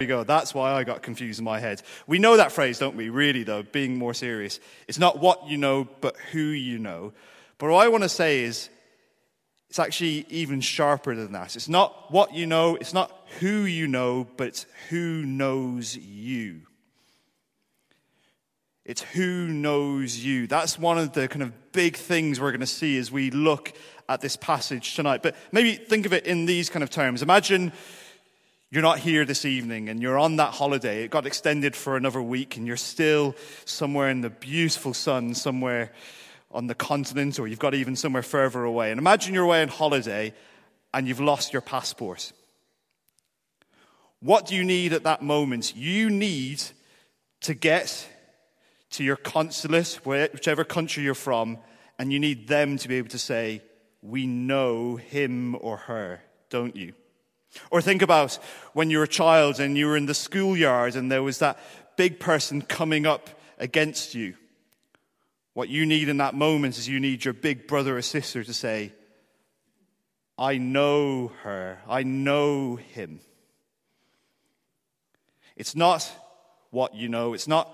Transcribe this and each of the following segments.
we go. That's why I got confused in my head. We know that phrase, don't we? Really, though, being more serious. It's not what you know, but who you know. But what I want to say is, it's actually even sharper than that. It's not what you know, it's not who you know, but it's who knows you. It's who knows you. That's one of the kind of big things we're going to see as we look at this passage tonight. But maybe think of it in these kind of terms. Imagine you're not here this evening and you're on that holiday. It got extended for another week and you're still somewhere in the beautiful sun, somewhere on the continent, or you've got even somewhere further away. And imagine you're away on holiday and you've lost your passport. What do you need at that moment? You need to get to your consulate, whichever country you're from, and you need them to be able to say, We know him or her, don't you? Or think about when you were a child and you were in the schoolyard and there was that big person coming up against you. What you need in that moment is you need your big brother or sister to say, I know her, I know him. It's not what you know, it's not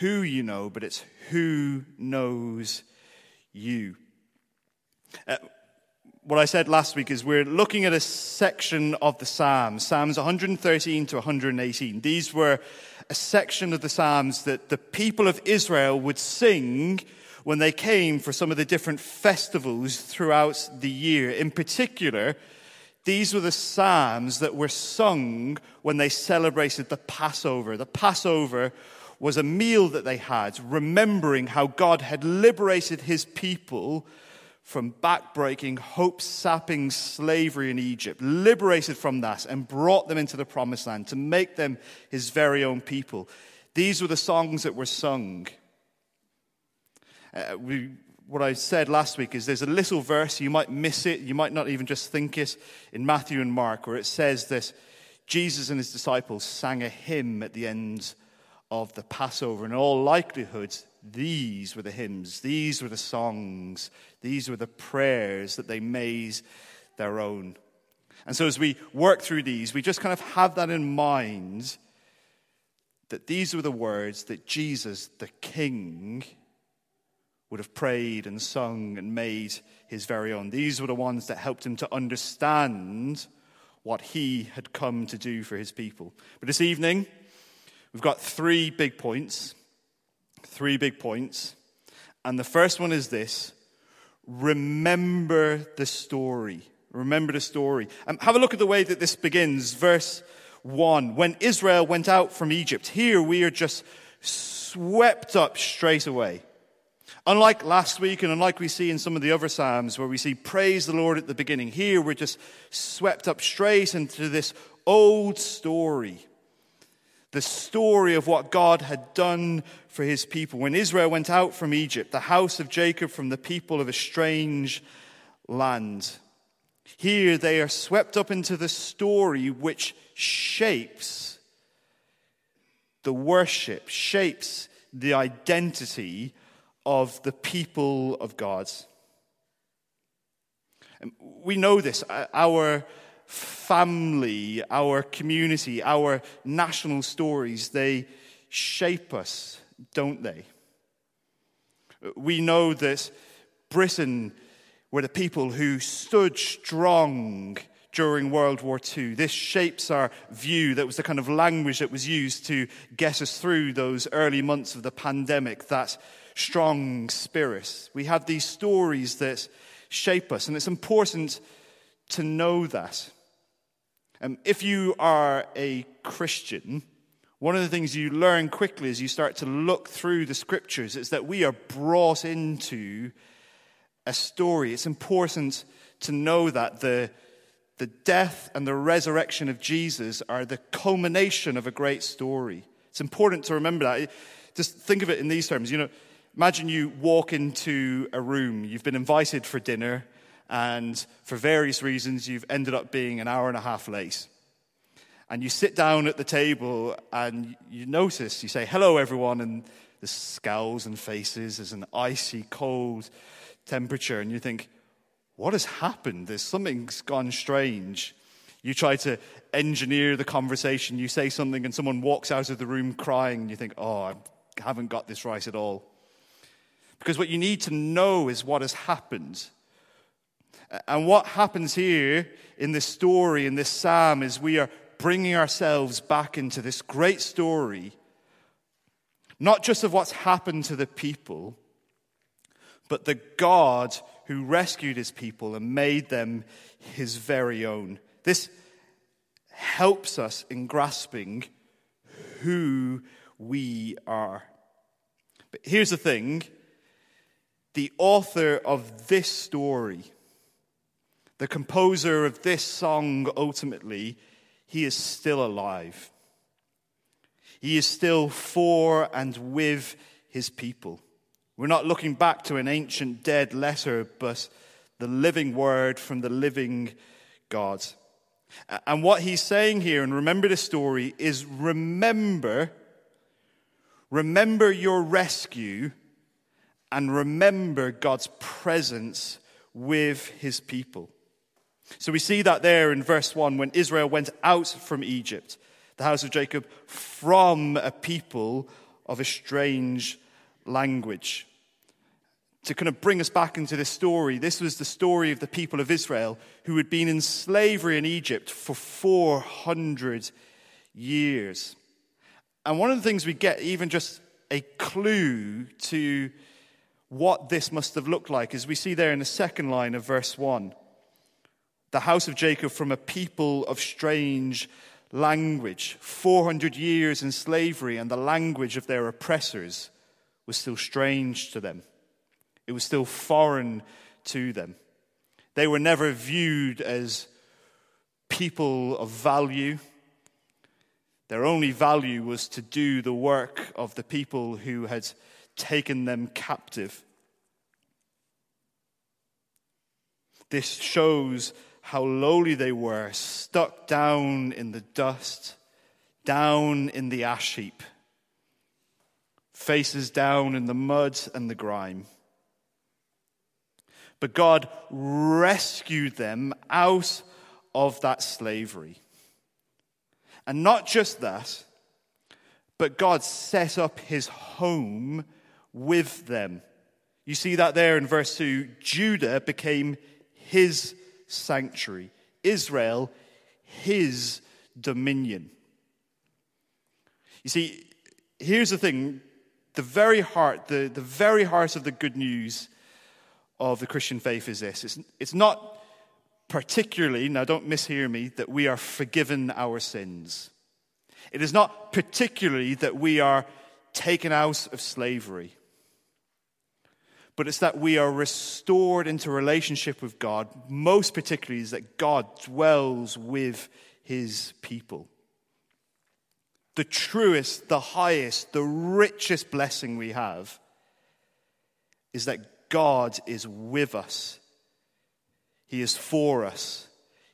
who you know, but it's who knows you. Uh, what I said last week is we're looking at a section of the Psalms, Psalms 113 to 118. These were a section of the Psalms that the people of Israel would sing when they came for some of the different festivals throughout the year. In particular, these were the Psalms that were sung when they celebrated the Passover. The Passover was a meal that they had, remembering how God had liberated his people from backbreaking, hope sapping slavery in Egypt, liberated from that, and brought them into the promised land to make them his very own people. These were the songs that were sung. Uh, we, what I said last week is there's a little verse, you might miss it, you might not even just think it, in Matthew and Mark, where it says this Jesus and his disciples sang a hymn at the end of the Passover. In all likelihood, these were the hymns, these were the songs, these were the prayers that they made their own. And so as we work through these, we just kind of have that in mind that these were the words that Jesus, the King, would have prayed and sung and made his very own. These were the ones that helped him to understand what he had come to do for his people. But this evening, we've got three big points three big points. And the first one is this remember the story. Remember the story. Um, have a look at the way that this begins. Verse 1. When Israel went out from Egypt, here we are just swept up straight away. Unlike last week, and unlike we see in some of the other Psalms where we see praise the Lord at the beginning, here we're just swept up straight into this old story the story of what God had done for his people. When Israel went out from Egypt, the house of Jacob from the people of a strange land. Here they are swept up into the story which shapes the worship, shapes the identity of the people of God. And we know this. Uh, our family, our community, our national stories, they shape us, don't they? We know that Britain were the people who stood strong during World War II. This shapes our view. That was the kind of language that was used to get us through those early months of the pandemic, that strong spirit. We have these stories that shape us, and it's important to know that. Um, if you are a Christian, one of the things you learn quickly as you start to look through the scriptures is that we are brought into a story. It's important to know that the, the death and the resurrection of Jesus are the culmination of a great story. It's important to remember that. Just think of it in these terms. You know, imagine you walk into a room, you've been invited for dinner, and for various reasons, you've ended up being an hour and a half late. And you sit down at the table and you notice, you say, hello, everyone, and the scowls and faces, there's an icy cold temperature, and you think, what has happened? There's something's gone strange. You try to engineer the conversation. You say something, and someone walks out of the room crying, and you think, oh, I haven't got this right at all. Because what you need to know is what has happened. And what happens here in this story, in this psalm, is we are bringing ourselves back into this great story, not just of what's happened to the people, but the God who rescued his people and made them his very own. This helps us in grasping who we are. But here's the thing the author of this story, the composer of this song, ultimately, he is still alive. He is still for and with his people. We're not looking back to an ancient dead letter, but the living word from the living God. And what he's saying here, and remember the story, is remember, remember your rescue and remember God's presence with his people. So we see that there in verse 1 when Israel went out from Egypt, the house of Jacob, from a people of a strange language. To kind of bring us back into this story, this was the story of the people of Israel who had been in slavery in Egypt for 400 years. And one of the things we get, even just a clue to what this must have looked like, is we see there in the second line of verse 1. The house of Jacob from a people of strange language, 400 years in slavery, and the language of their oppressors was still strange to them. It was still foreign to them. They were never viewed as people of value. Their only value was to do the work of the people who had taken them captive. This shows how lowly they were, stuck down in the dust, down in the ash heap, faces down in the mud and the grime. But God rescued them out of that slavery. And not just that, but God set up his home with them. You see that there in verse 2. Judah became his sanctuary, Israel, his dominion. You see, here's the thing the very heart, the, the very heart of the good news of the Christian faith is this it's, it's not particularly, now don't mishear me, that we are forgiven our sins. It is not particularly that we are taken out of slavery but it's that we are restored into relationship with God. Most particularly, is that God dwells with his people. The truest, the highest, the richest blessing we have is that God is with us. He is for us.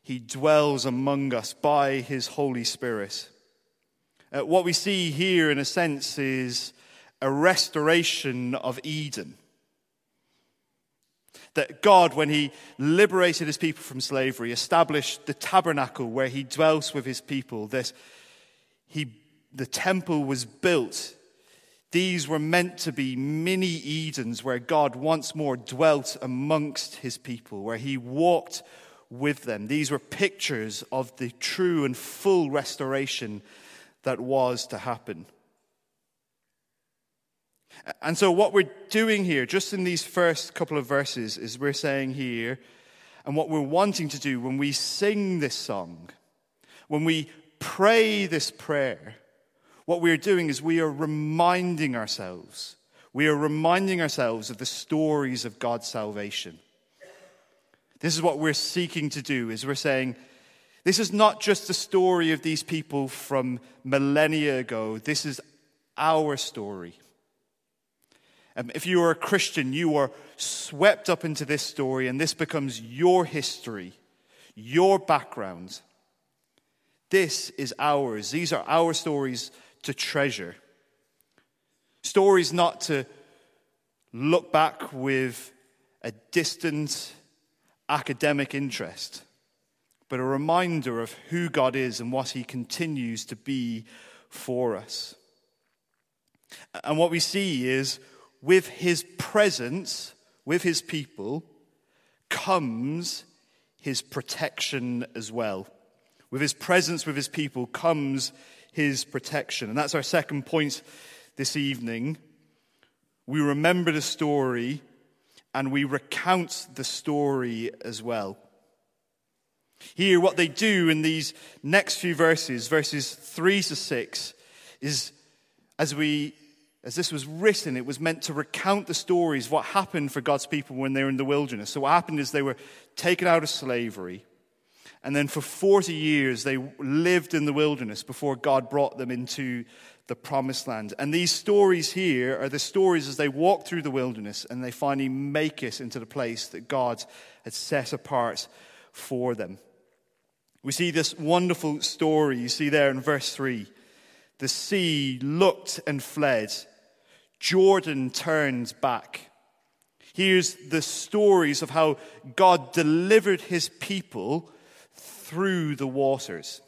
He dwells among us by his Holy Spirit. Uh, what we see here, in a sense, is a restoration of Eden that God, when he liberated his people from slavery, established the tabernacle where he dwells with his people. This, he, the temple was built. These were meant to be mini Edens where God once more dwelt amongst his people, where he walked with them. These were pictures of the true and full restoration that was to happen. And so, what we're doing here, just in these first couple of verses, is we're saying here, and what we're wanting to do when we sing this song, when we pray this prayer, what we're doing is we are reminding ourselves, we are reminding ourselves of the stories of God's salvation. This is what we're seeking to do, is we're saying, this is not just the story of these people from millennia ago, this is our story. Um, if you are a Christian, you are swept up into this story, and this becomes your history, your background. This is ours. These are our stories to treasure. Stories not to look back with a distant academic interest, but a reminder of who God is and what he continues to be for us. And what we see is with his presence, with his people, comes his protection as well. With his presence, with his people, comes his protection. And that's our second point this evening. We remember the story and we recount the story as well. Here, what they do in these next few verses, verses 3 to 6, is as we as this was written, it was meant to recount the stories, of what happened for God's people when they were in the wilderness. So, what happened is they were taken out of slavery, and then for 40 years they lived in the wilderness before God brought them into the promised land. And these stories here are the stories as they walk through the wilderness and they finally make it into the place that God had set apart for them. We see this wonderful story you see there in verse 3. The sea looked and fled Jordan turns back. Here's the stories of how God delivered his people through the waters.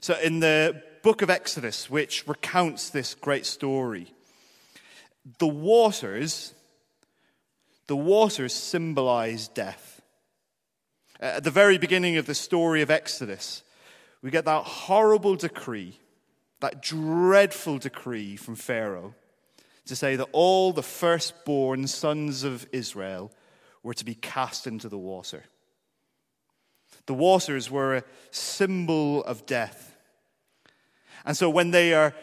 So, in the book of Exodus, which recounts this great story, the waters, the waters symbolize death. Uh, at the very beginning of the story of Exodus, we get that horrible decree, that dreadful decree from Pharaoh to say that all the firstborn sons of Israel were to be cast into the water. The waters were a symbol of death. And so when they are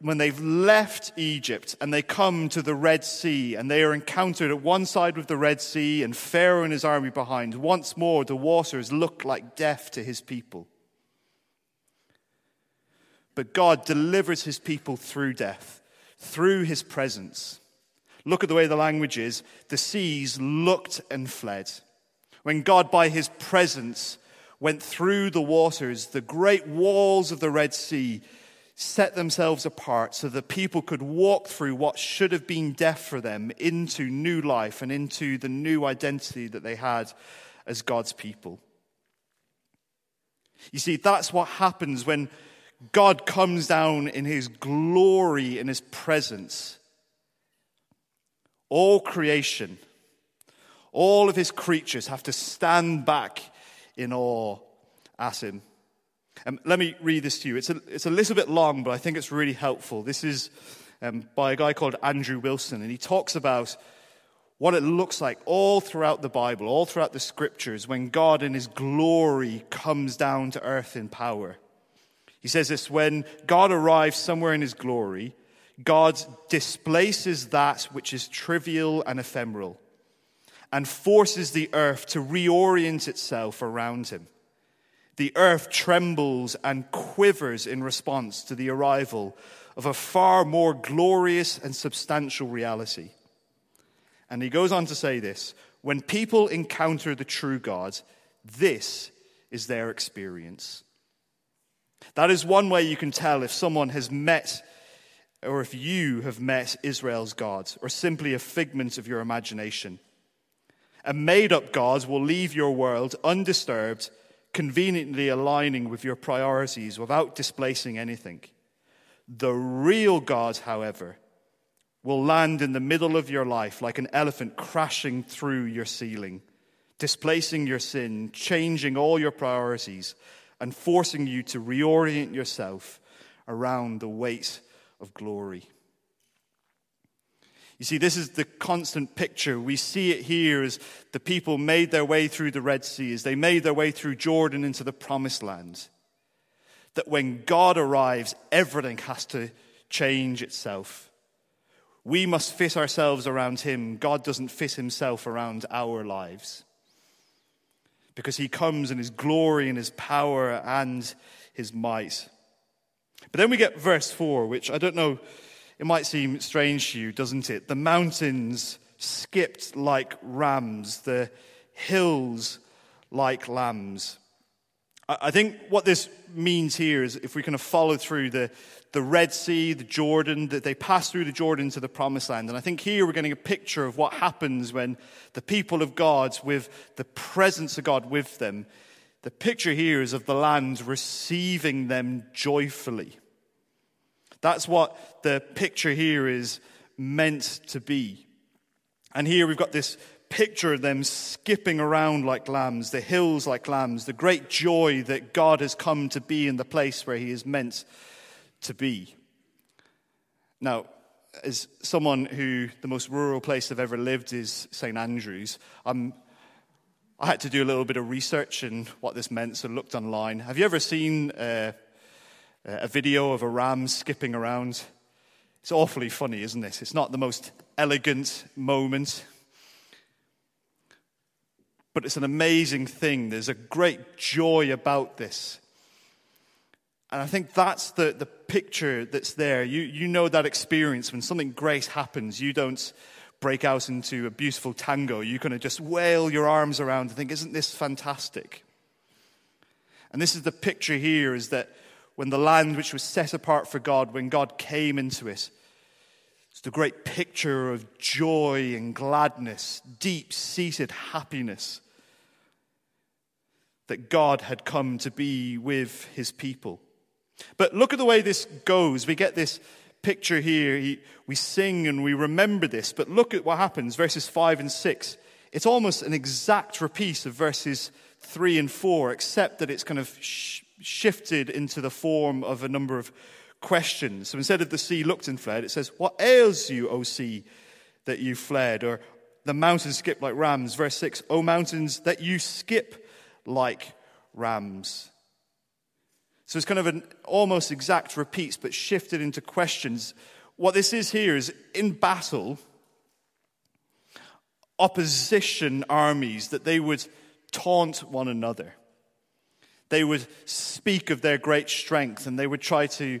when they've left Egypt and they come to the Red Sea and they are encountered at one side with the Red Sea and Pharaoh and his army behind, once more the waters look like death to his people. But God delivers his people through death through his presence. Look at the way the language is. The seas looked and fled. When God, by his presence, went through the waters, the great walls of the Red Sea set themselves apart so that people could walk through what should have been death for them into new life and into the new identity that they had as God's people. You see, that's what happens when God comes down in his glory, in his presence. All creation, all of his creatures have to stand back in awe at him. Um, let me read this to you. It's a, it's a little bit long, but I think it's really helpful. This is um, by a guy called Andrew Wilson, and he talks about what it looks like all throughout the Bible, all throughout the scriptures, when God in his glory comes down to earth in power. He says this when God arrives somewhere in his glory, God displaces that which is trivial and ephemeral and forces the earth to reorient itself around him. The earth trembles and quivers in response to the arrival of a far more glorious and substantial reality. And he goes on to say this when people encounter the true God, this is their experience. That is one way you can tell if someone has met or if you have met Israel's God or simply a figment of your imagination. A made up God will leave your world undisturbed, conveniently aligning with your priorities without displacing anything. The real God, however, will land in the middle of your life like an elephant crashing through your ceiling, displacing your sin, changing all your priorities, and forcing you to reorient yourself around the weight of glory. You see, this is the constant picture. We see it here as the people made their way through the Red Sea, as they made their way through Jordan into the promised land. That when God arrives, everything has to change itself. We must fit ourselves around Him. God doesn't fit Himself around our lives because he comes in his glory and his power and his might. But then we get verse 4, which I don't know, it might seem strange to you, doesn't it? The mountains skipped like rams, the hills like lambs. I think what this means here is if we kind of follow through the, the Red Sea, the Jordan, that they pass through the Jordan to the Promised Land. And I think here we're getting a picture of what happens when the people of God, with the presence of God with them, the picture here is of the land receiving them joyfully. That's what the picture here is meant to be. And here we've got this picture of them skipping around like lambs, the hills like lambs, the great joy that God has come to be in the place where He is meant to be. Now, as someone who the most rural place I've ever lived is St. Andrews, I'm, I had to do a little bit of research in what this meant, so looked online. Have you ever seen uh, a video of a ram skipping around? It's awfully funny, isn't it? It's not the most elegant moment, but it's an amazing thing. There's a great joy about this. And I think that's the, the picture that's there. You, you know that experience when something great happens. You don't break out into a beautiful tango. You kind of just wail your arms around and think, isn't this fantastic? And this is the picture here is that when the land which was set apart for God, when God came into it, it's the great picture of joy and gladness, deep seated happiness that God had come to be with his people. But look at the way this goes. We get this picture here. He, we sing and we remember this, but look at what happens, verses 5 and 6. It's almost an exact repeat of verses 3 and 4, except that it's kind of sh- shifted into the form of a number of questions. So instead of the sea looked and fled, it says, What ails you, O sea, that you fled? Or the mountains skip like rams. Verse 6, O mountains, that you skip like rams. So it's kind of an almost exact repeats, but shifted into questions. What this is here is in battle, opposition armies, that they would taunt one another. They would speak of their great strength and they would try to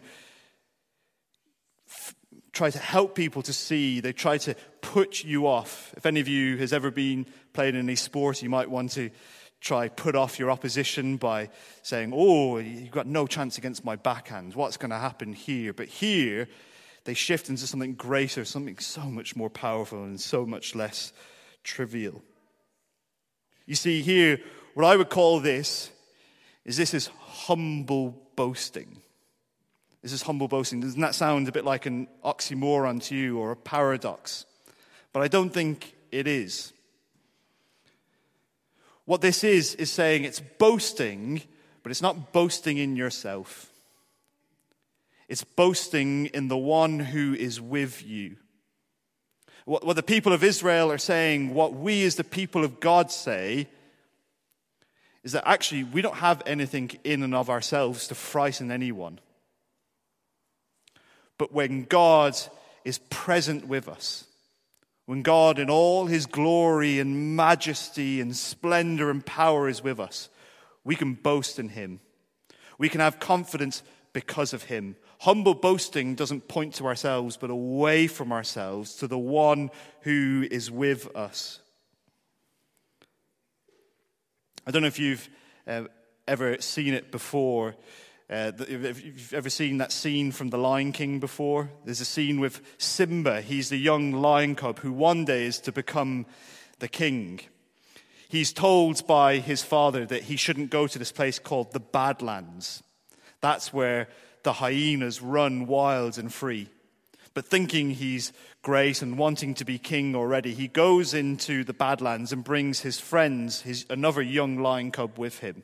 try to help people to see. They try to put you off. If any of you has ever been playing any sport, you might want to try put off your opposition by saying, "Oh, you've got no chance against my backhand. What's going to happen here?" But here, they shift into something greater, something so much more powerful and so much less trivial. You see, here, what I would call this is this is humble boasting. This is humble boasting. Doesn't that sound a bit like an oxymoron to you or a paradox? But I don't think it is. What this is, is saying it's boasting, but it's not boasting in yourself. It's boasting in the one who is with you. What, what the people of Israel are saying, what we as the people of God say, is that actually we don't have anything in and of ourselves to frighten anyone. But when God is present with us, when God, in all his glory and majesty and splendor and power, is with us, we can boast in him. We can have confidence because of him. Humble boasting doesn't point to ourselves, but away from ourselves to the one who is with us. I don't know if you've uh, ever seen it before. Uh, if you've ever seen that scene from The Lion King before, there's a scene with Simba. He's the young lion cub who one day is to become the king. He's told by his father that he shouldn't go to this place called the Badlands. That's where the hyenas run wild and free. But thinking he's great and wanting to be king already, he goes into the Badlands and brings his friends, his, another young lion cub with him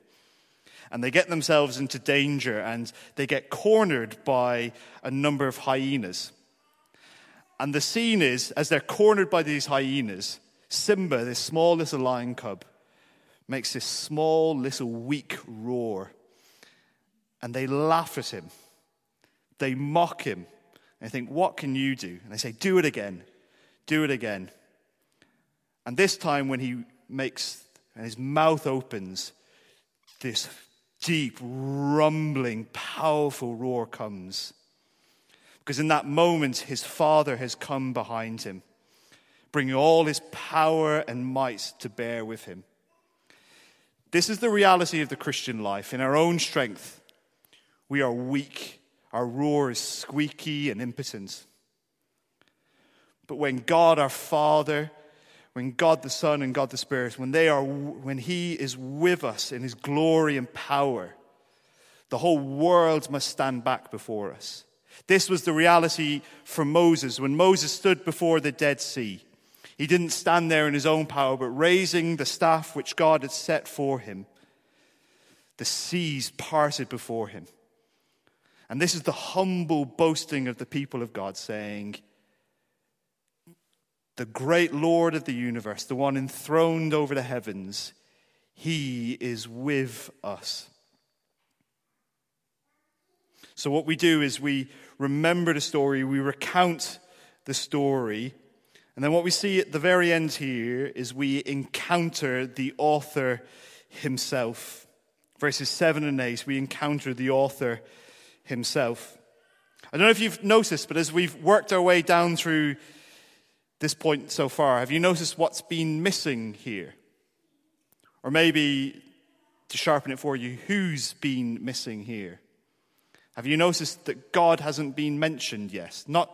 and they get themselves into danger and they get cornered by a number of hyenas. And the scene is, as they're cornered by these hyenas, Simba, this small little lion cub, makes this small little weak roar. And they laugh at him. They mock him. And they think, What can you do? And they say, Do it again. Do it again. And this time, when he makes, and his mouth opens, this deep, rumbling, powerful roar comes. Because in that moment, his father has come behind him, bringing all his power and might to bear with him. This is the reality of the Christian life. In our own strength, we are weak. Our roar is squeaky and impotent. But when God, our Father, when God the Son and God the Spirit, when they are, when He is with us in His glory and power, the whole world must stand back before us. This was the reality for Moses when Moses stood before the Dead Sea. He didn't stand there in his own power, but raising the staff which God had set for him, the seas parted before him. And this is the humble boasting of the people of God, saying, The great Lord of the universe, the one enthroned over the heavens, he is with us. So, what we do is we remember the story, we recount the story, and then what we see at the very end here is we encounter the author himself. Verses 7 and 8, we encounter the author himself. I don't know if you've noticed, but as we've worked our way down through this point so far, have you noticed what's been missing here? Or maybe to sharpen it for you, who's been missing here? Have you noticed that God hasn't been mentioned yet? Not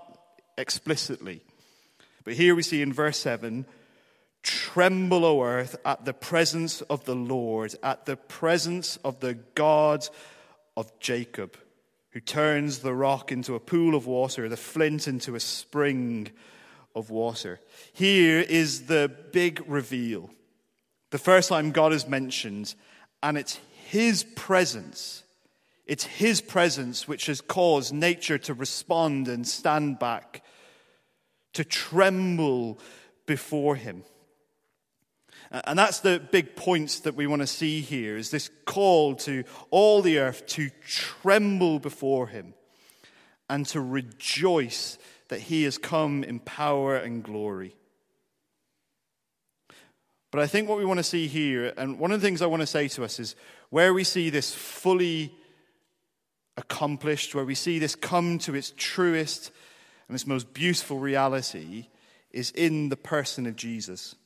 explicitly. But here we see in verse 7 Tremble, O earth, at the presence of the Lord, at the presence of the God of Jacob, who turns the rock into a pool of water, the flint into a spring of water. Here is the big reveal. The first time God is mentioned, and it's His presence it's His presence which has caused nature to respond and stand back, to tremble before Him. And that's the big points that we want to see here is this call to all the earth to tremble before him and to rejoice that he has come in power and glory. But I think what we want to see here, and one of the things I want to say to us is where we see this fully accomplished, where we see this come to its truest and its most beautiful reality, is in the person of Jesus.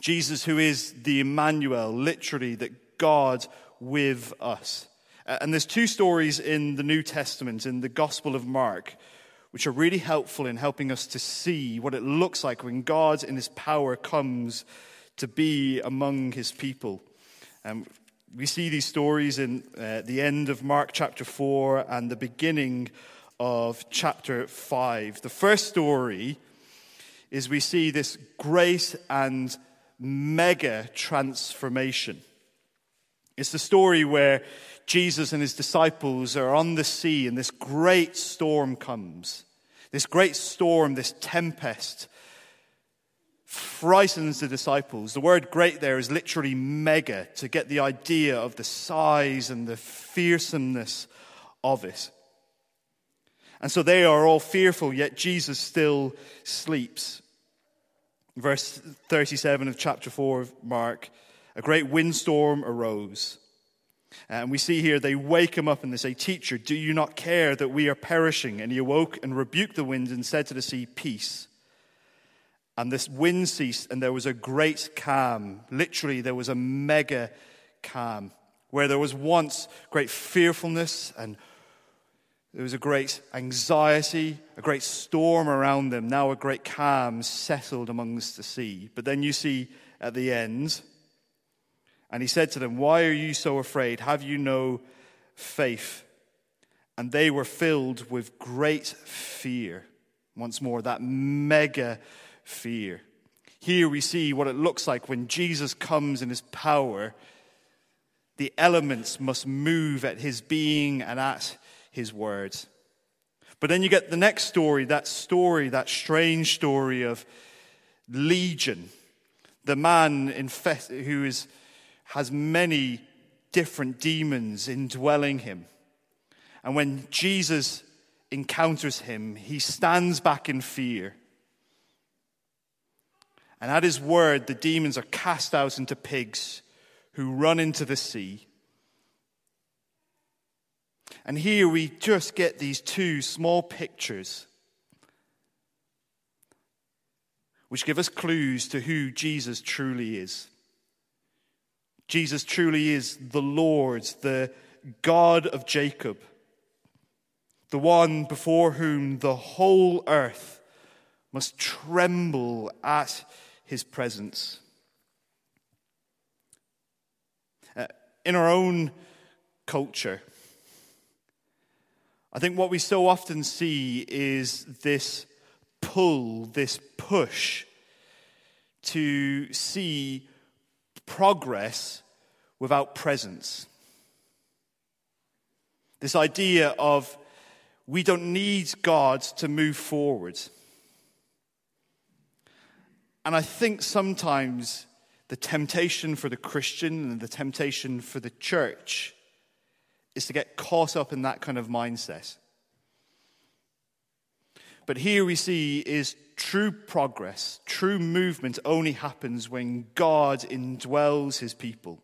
Jesus, who is the Emmanuel, literally, that God with us. And there's two stories in the New Testament, in the Gospel of Mark, which are really helpful in helping us to see what it looks like when God, in his power, comes to be among his people. Um, we see these stories in uh, the end of Mark chapter 4 and the beginning of chapter 5. The first story is we see this great and mega transformation. It's the story where Jesus and his disciples are on the sea and this great storm comes. This great storm, this tempest frightens the disciples. The word great there is literally mega to get the idea of the size and the fearsomeness of it. And so they are all fearful, yet Jesus still sleeps. Verse 37 of chapter 4 of Mark a great windstorm arose. And we see here they wake him up and they say, Teacher, do you not care that we are perishing? And he awoke and rebuked the wind and said to the sea, Peace and this wind ceased, and there was a great calm. Literally, there was a mega calm where there was once great fearfulness and there was a great anxiety, a great storm around them. Now a great calm settled amongst the sea. But then you see at the end, and he said to them, Why are you so afraid? Have you no faith? And they were filled with great fear. Once more, that mega fear. Here we see what it looks like when Jesus comes in his power. The elements must move at his being and at his words. But then you get the next story, that story, that strange story of Legion, the man infest- who is, has many different demons indwelling him. And when Jesus encounters him, he stands back in fear. And at his word, the demons are cast out into pigs who run into the sea. And here we just get these two small pictures which give us clues to who Jesus truly is. Jesus truly is the Lord, the God of Jacob, the one before whom the whole earth must tremble at his presence. Uh, in our own culture, I think what we so often see is this pull, this push to see progress without presence. This idea of we don't need God to move forward. And I think sometimes the temptation for the Christian and the temptation for the church is to get caught up in that kind of mindset. But here we see is true progress, true movement only happens when God indwells his people,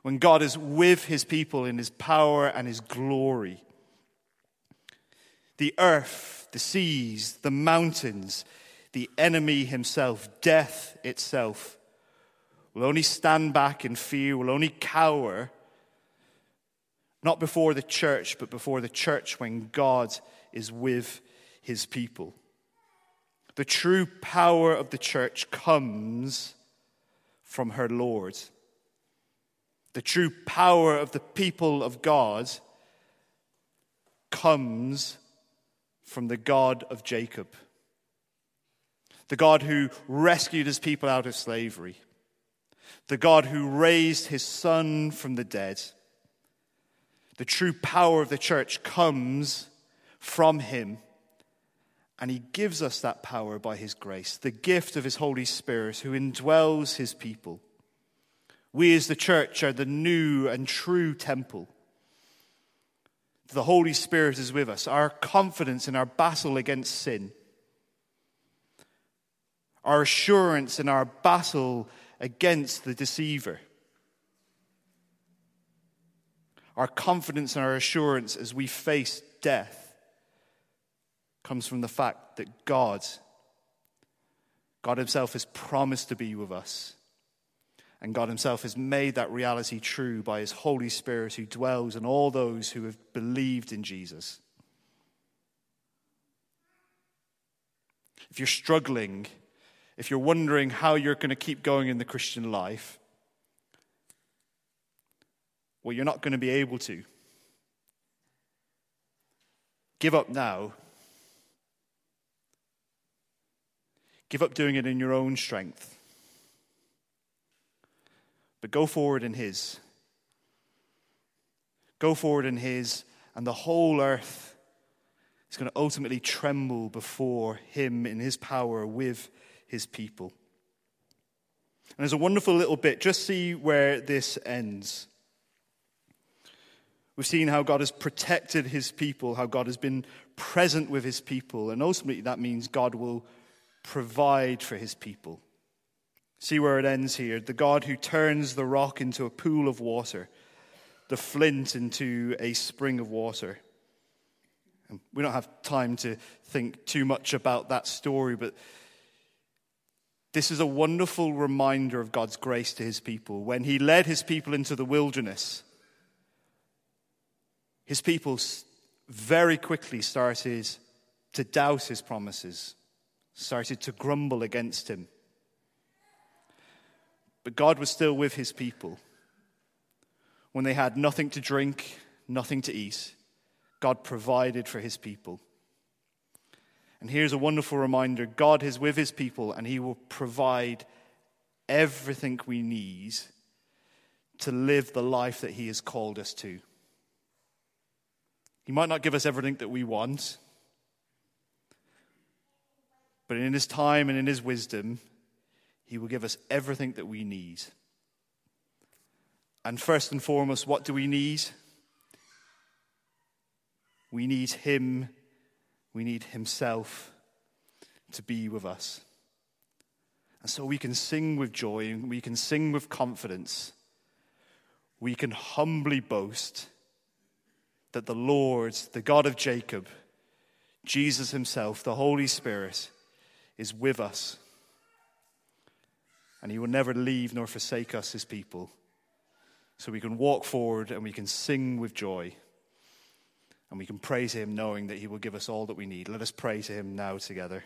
when God is with his people in his power and his glory. The earth, the seas, the mountains, the enemy himself, death itself, will only stand back in fear, will only cower, not before the church, but before the church when God is with his people. The true power of the church comes from her Lord. The true power of the people of God comes from the God of Jacob, the God who rescued his people out of slavery, the God who raised his son from the dead. The true power of the church comes from him and he gives us that power by his grace, the gift of his Holy Spirit who indwells his people. We as the church are the new and true temple. The Holy Spirit is with us, our confidence in our battle against sin, our assurance in our battle against the deceiver, our confidence and our assurance as we face death comes from the fact that God, God Himself has promised to be with us. And God Himself has made that reality true by His Holy Spirit who dwells in all those who have believed in Jesus. If you're struggling, if you're wondering how you're going to keep going in the Christian life, well, you're not going to be able to. Give up now Give up doing it in your own strength. But go forward in His. Go forward in His, and the whole earth is going to ultimately tremble before Him in His power with His people. And there's a wonderful little bit. Just see where this ends. We've seen how God has protected his people, how God has been present with his people, and ultimately that means God will provide for his people. See where it ends here. The God who turns the rock into a pool of water, the flint into a spring of water. And we don't have time to think too much about that story, but this is a wonderful reminder of God's grace to his people. When he led his people into the wilderness, his people very quickly started to doubt his promises started to grumble against him. But God was still with his people. When they had nothing to drink, nothing to eat, God provided for his people. And here's a wonderful reminder God is with his people, and he will provide everything we need to live the life that he has called us to. He might not give us everything that we want, but in His time and in His wisdom, He will give us everything that we need. And first and foremost, what do we need? We need Him, we need Himself to be with us. And so we can sing with joy, and we can sing with confidence. We can humbly boast that the Lord, the God of Jacob, Jesus Himself, the Holy Spirit, is with us. And he will never leave nor forsake us, his people. So we can walk forward and we can sing with joy. And we can praise him knowing that he will give us all that we need. Let us pray to him now together.